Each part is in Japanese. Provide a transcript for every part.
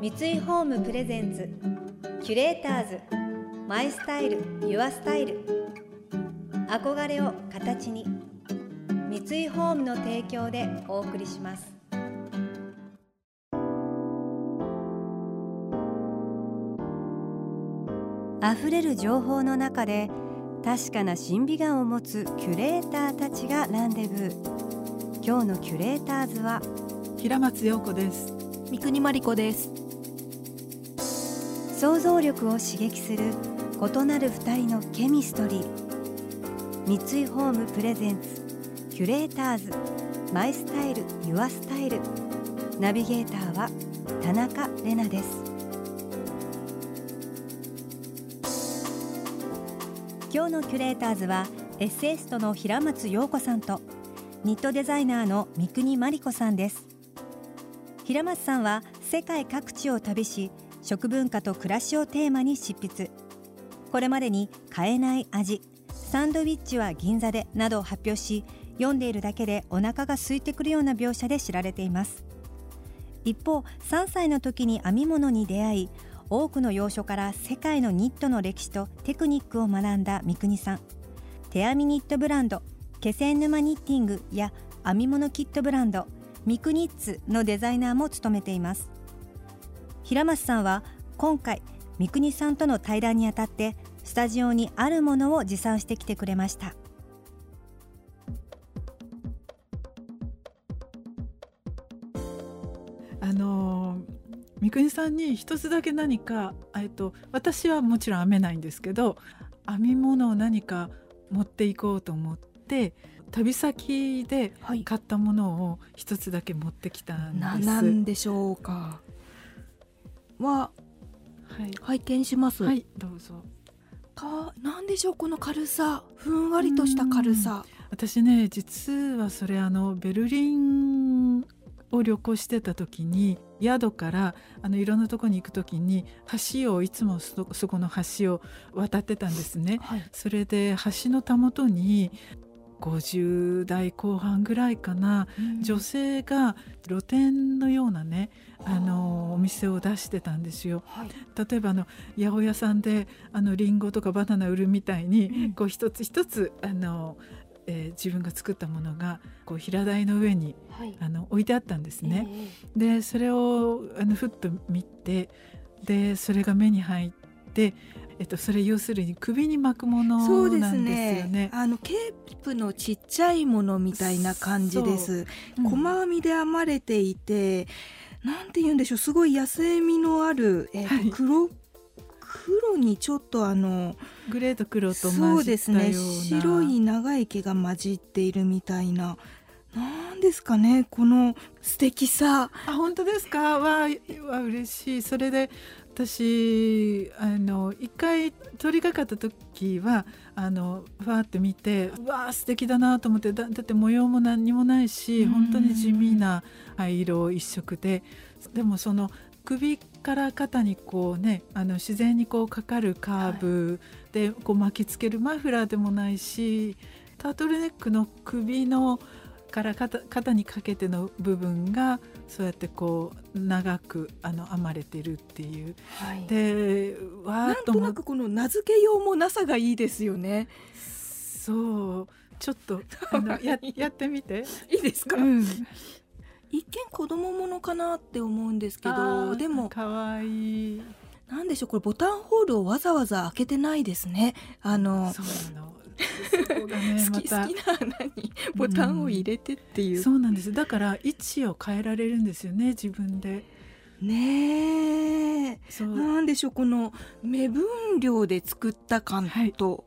三井ホームプレゼンツキュレーターズマイスタイルユアスタイル。憧れを形に三井ホームの提供でお送りします。溢れる情報の中で確かな審美眼を持つキュレーターたちがランデブー。今日のキュレーターズは平松陽子です。三国真理子です想像力を刺激する異なる二人のケミストリー。三井ホームプレゼンツキュレーターズ。マイスタイルユアスタイル。ナビゲーターは田中れなです。今日のキュレーターズはエッセイストの平松陽子さんとニットデザイナーの三国真理子さんです。平松さんは世界各地を旅し食文化と暮らしをテーマに執筆。これまでに買えない味サンドウィッチは銀座でなどを発表し読んでいるだけでお腹が空いてくるような描写で知られています。一方3歳の時に編み物に出会い多くの洋書から世界のニットの歴史とテクニックを学んだ三國さん。手編みニットブランド気仙沼ニッティングや編み物キットブランドミクニッツのデザイナーも務めています。平松さんは今回三國さんとの対談にあたってスタジオにあるものを持参してきてくれました。あの三國さんに一つだけ何か、えっと、私はもちろん編めないんですけど編み物を何か持っていこうと思って旅先で買ったものを一つだけ持ってきたんです。ななんでしょうかは、はい、拝見します。はい、どうぞ。か、なんでしょうこの軽さ、ふんわりとした軽さ。私ね、実はそれあのベルリンを旅行してた時に宿からあのいろんなとこに行く時に橋をいつもそこの橋を渡ってたんですね。はい、それで橋のたもとに50代後半ぐらいかな、うん、女性が露店のようなねあのお店を出してたんですよ。はい、例えばあの八百屋さんであのリンゴとかバナナ売るみたいに、うん、こう一つ一つあのえー、自分が作ったものがこう平台の上に、はい、あの置いてあったんですね。えー、でそれをあのふっと見てでそれが目に入ってえっと、それ要するに首に巻くものなんですよね。ねあのケープのちっちゃいものみたいな感じです。う。ん、細編みで編まれていて、なんて言うんでしょう、すごい野生味のある、えー、はい、黒黒にちょっとあのグレーと黒とそうですね。白い長い毛が混じっているみたいな。なんですかねこの素敵さ。あ本当ですか？わわ嬉しい。それで私あの一回通りかかった時はあのふわって見てうわー素敵だなと思ってだだって模様も何にもないし本当に地味な灰色一色ででもその首から肩にこうねあの自然にこうかかるカーブでこう巻きつけるマフラーでもないしタートルネックの首のから肩肩にかけての部分がそうやってこう長くあの編まれてるっていう、はい、でわーっとなんとなくこの名付けようもなさがいいですよね。そう。ちょっと あのややってみて。いいですか、うん、一見子供ものかなって思うんですけどでもかわいいなんでしょうこれボタンホールをわざわざ開けてないですね。あのそうなの。ね、好き好きな穴にボタンを入れてっていう、うん、そうなんです。だから位置を変えられるんですよね自分で。ねえ。なんでしょうこの目分量で作った感と、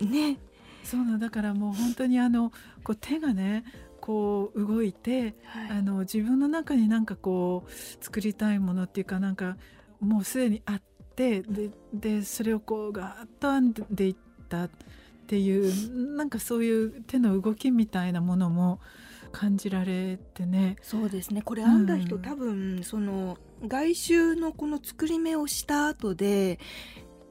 はい、ね。そうなだからもう本当にあのこう手がねこう動いて、はい、あの自分の中になんかこう作りたいものっていうかなんかもうすでにあってででそれをこうガーッと編んでいったっていうなんかそういう手の動きみたいなものも感じられてね。そうですね。これ編んだ人、うん、多分その外周のこの作り目をした後で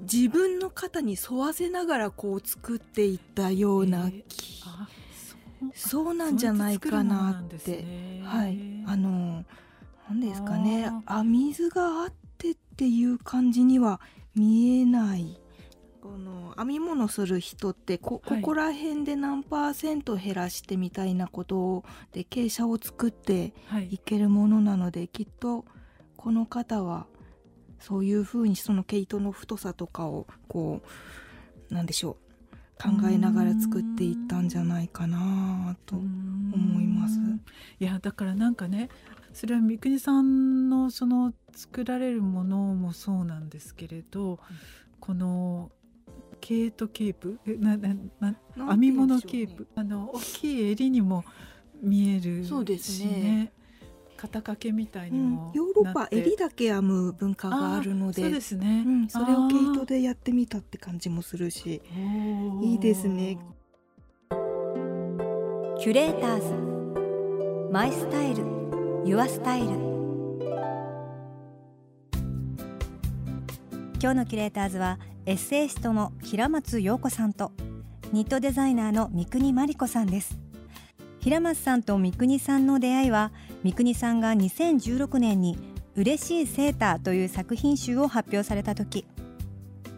自分の肩に沿わせながらこう作っていったような気、えー、そう。なんじゃないかなって、ね、はい。あのなんですかね。あ水があってっていう感じには見えないこの編み物する人ってこ,、ここら辺で何パーセント減らしてみたいなことで傾斜を作っていけるものなので、はい、きっとこの方はそういうふうにその毛糸の太さとかをこうなんでしょう考えながら作っていったんじゃないかなと思います。いやだからなんかねそれは三國さんのその作られるものもそうなんですけれど、うん、このケートケープ？ななな編み物ケープ、あの大きい襟にも見えるそうですね。肩掛けみたいにも、うん、ヨーロッパ襟だけ編む文化があるので。そうですね、うん、それを毛糸でやってみたって感じもするし。いいですね。キュレーターズ。マイスタイルユアスタイル今日のキュレーターズはエッセイストの平松陽子さんとニットデザイナーの三國真理子さんです。平松さんと三國さんの出会いは三國さんが2016年に嬉しいセーターという作品集を発表された時。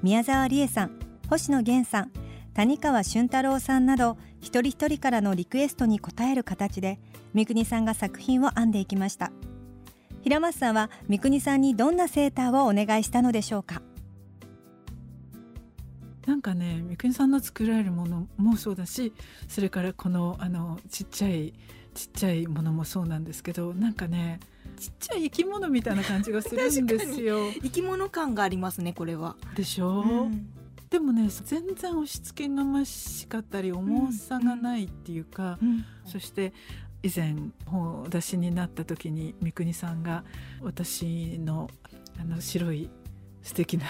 宮沢りえさん星野源さん谷川俊太郎さんなど一人一人からのリクエストに応える形で三國さんが作品を編んでいきました。平松さんは三國さんにどんなセーターをお願いしたのでしょうか？なんかね三國さんの作られるものもそうだしそれからこのあのちっちゃいちっちゃいものもそうなんですけどなんかねちっちゃい生き物みたいな感じがするんですよ。生き物感がありますねこれは。でしょ？う、うん、でもね全然押し付けがましかったり重さがないっていうか、そして以前本出しになった時に三國さんが私のあの白い素敵な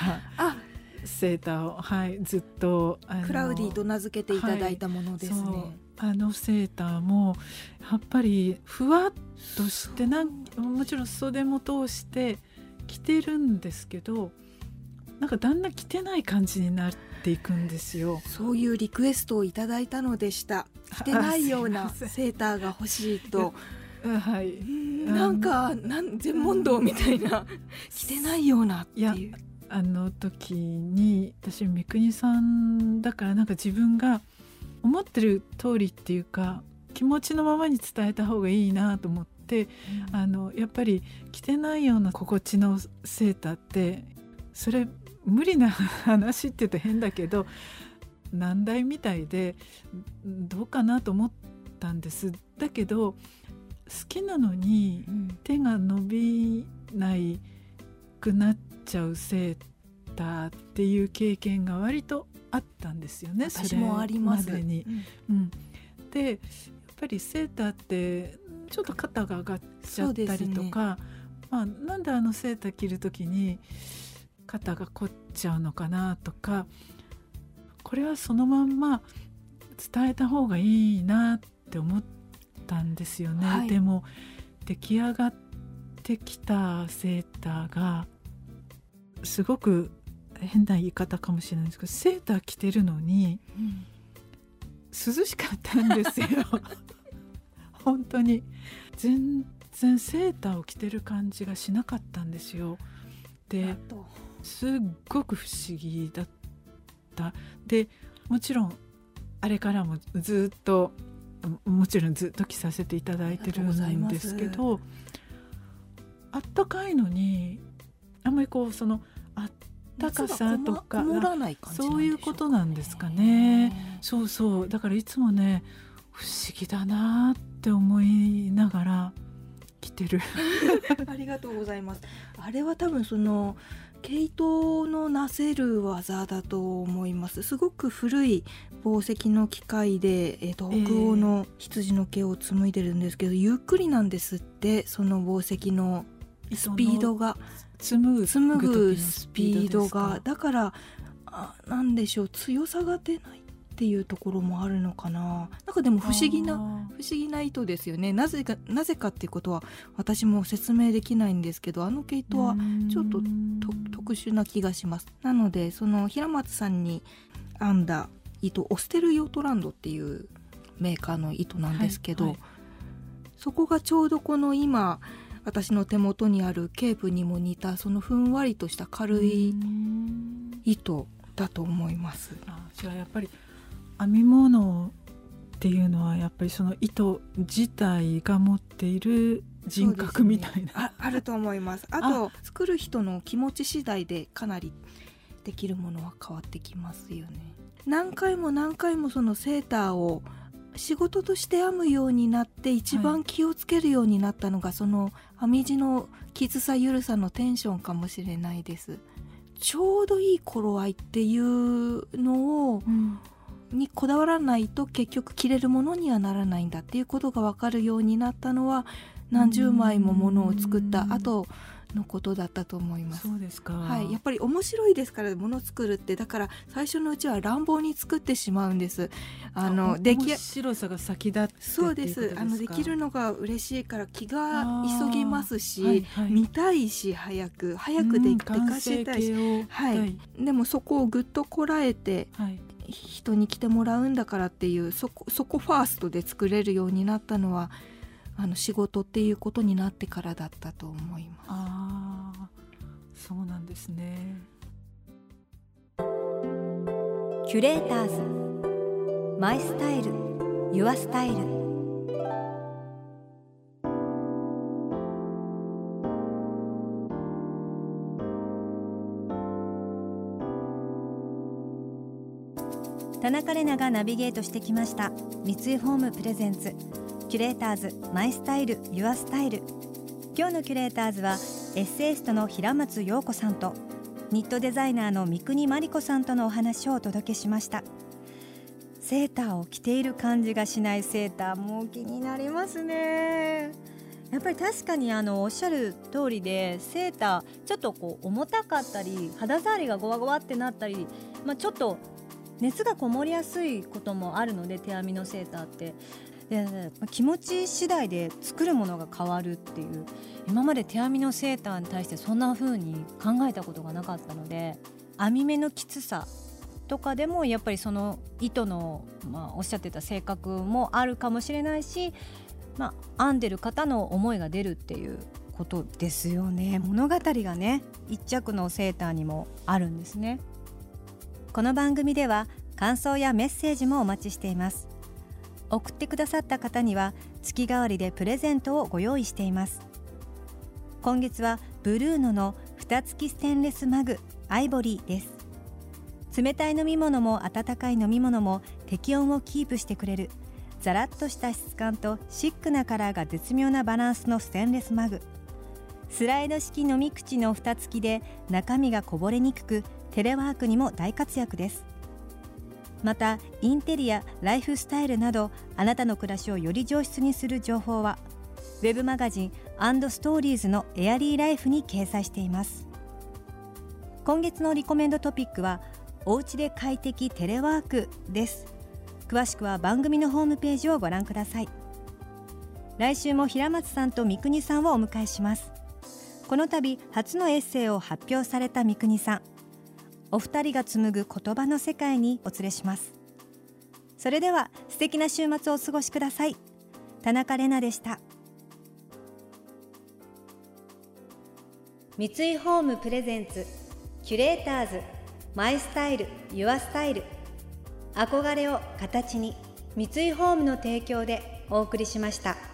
セーターを、はい、ずっとクラウディと名付けていただいたものですね。はい、あのセーターもやっぱりふわっとしてなんもちろん袖も通して着てるんですけどなんかだんだん着てない感じになっていくんですよ。そういうリクエストをいただいたのでした。着てないようなセーターが欲しいと。はい、なんかなん全問答みたいな着てないようなっていう。あの時に私三國さんだからなんか自分が思ってる通りっていうか気持ちのままに伝えた方がいいなと思って、うん、あのやっぱり着てないような心地のセーターってそれ無理な話って言うと変だけど難題みたいでどうかなと思ったんです。だけど好きなのに手が伸びないくなっちゃうセーターっていう経験が割とあったんですよね私もあります。までに。うん、うん、でやっぱりセーターってちょっと肩が上がっちゃったりとか、ね、まあ、なんであのセーター着る時に肩が凝っちゃうのかなとかこれはそのまんま伝えた方がいいなって思ったんですよね。はい、でも出来上がってきたセーターがすごく変な言い方かもしれないですけどセーター着てるのに、うん、涼しかったんですよ。本当に。全然セーターを着てる感じがしなかったんですよ。ですっごく不思議だった。でもちろんあれからもずっともちろんずっと着させていただいてるんですけどあったかいのにあんまりこうそのあったかさとかそういうことなんですかね。そうそう。だからいつもね不思議だなって思いながら着てる。ありがとうございます。あれは多分その毛糸のなせる技だと思います。すごく古い紡績の機械で、えーと、北欧の羊の毛を紡いでるんですけど、えー、ゆっくりなんですってその紡績のスピードが紡ぐスピードが。だからあなんでしょう強さが出ないっていうところもあるのかな。なんかでも不思議な不思議な糸ですよね。なぜかなぜかっていうことは私も説明できないんですけどあの毛糸はちょっと特殊な気がします。なのでその平松さんに編んだ糸オステルヨートランドっていうメーカーの糸なんですけど、はいはい、そこがちょうどこの今私の手元にあるケープにも似たそのふんわりとした軽い糸だと思います。あじゃあやっぱり編み物っていうのはやっぱりその糸自体が持っている人格みたいな、ね、ああると思います。あと作る人の気持ち次第でかなりできるものは変わってきますよね。何回も何回もそのセーターを仕事として編むようになって一番気をつけるようになったのが、はい、その編み地のきつさゆるさのテンションかもしれないです。ちょうどいい頃合いっていうのを、うん、にこだわらないと結局着れるものにはならないんだっていうことが分かるようになったのは何十枚もものを作った後のことだったと思います。そうですか。はい、やっぱり面白いですからもの作るってだから最初のうちは乱暴に作ってしまうんです。あの出来面白さが先だそうです。あのできるのが嬉しいから気が急ぎますし、はいはい、見たいし早く早くででかしたいし、はい。でもそこをぐっとこらえて、はい、人に来てもらうんだからっていうそこそこファーストで作れるようになったのはあの仕事っていうことになってからだったと思います。あそうなんですね。キュレーターズ。マイスタイル。ユアスタイル田中れながナビゲートしてきました。三井ホームプレゼンツ。キュレーターズマイスタイルユアスタイル。今日のキュレーターズはエッセイストの平松陽子さんとニットデザイナーの三国真理子さんとのお話をお届けしました。セーターを着ている感じがしないセーターも気になりますね。やっぱり確かにあのおっしゃる通りでセーターちょっとこう重たかったり肌触りがゴワゴワってなったり、まあ、ちょっと熱がこもりやすいこともあるので手編みのセーターって。で気持ち次第で作るものが変わるっていう。今まで手編みのセーターに対してそんな風に考えたことがなかったので編み目のきつさとかでもやっぱりその糸の、まあ、おっしゃってた性格もあるかもしれないし、まあ、編んでる方の思いが出るっていうことですよね。物語がね一着のセーターにもあるんですね。この番組では感想やメッセージもお待ちしています。送ってくださった方には月替わりでプレゼントをご用意しています。今月はブルーノの蓋付きステンレスマグアイボリーです。冷たい飲み物も温かい飲み物も適温をキープしてくれるザラッとした質感とシックなカラーが絶妙なバランスのステンレスマグ。スライド式飲み口の蓋付きで中身がこぼれにくくテレワークにも大活躍です。またインテリアライフスタイルなどあなたの暮らしをより上質にする情報はウェブマガジンストーリーズのエアリーライフに掲載しています。今月のリコメンドトピックはおうちで快適テレワークです。詳しくは番組のホームページをご覧ください。来週も平松さんと三國さんをお迎えします。この度初のエッセイを発表された三國さん。お二人が紡ぐ言葉の世界にお連れします。それでは素敵な週末をお過ごしください。田中れなでした。三井ホームプレゼンツキュレーターズマイスタイルユアスタイル。憧れを形に三井ホームの提供でお送りしました。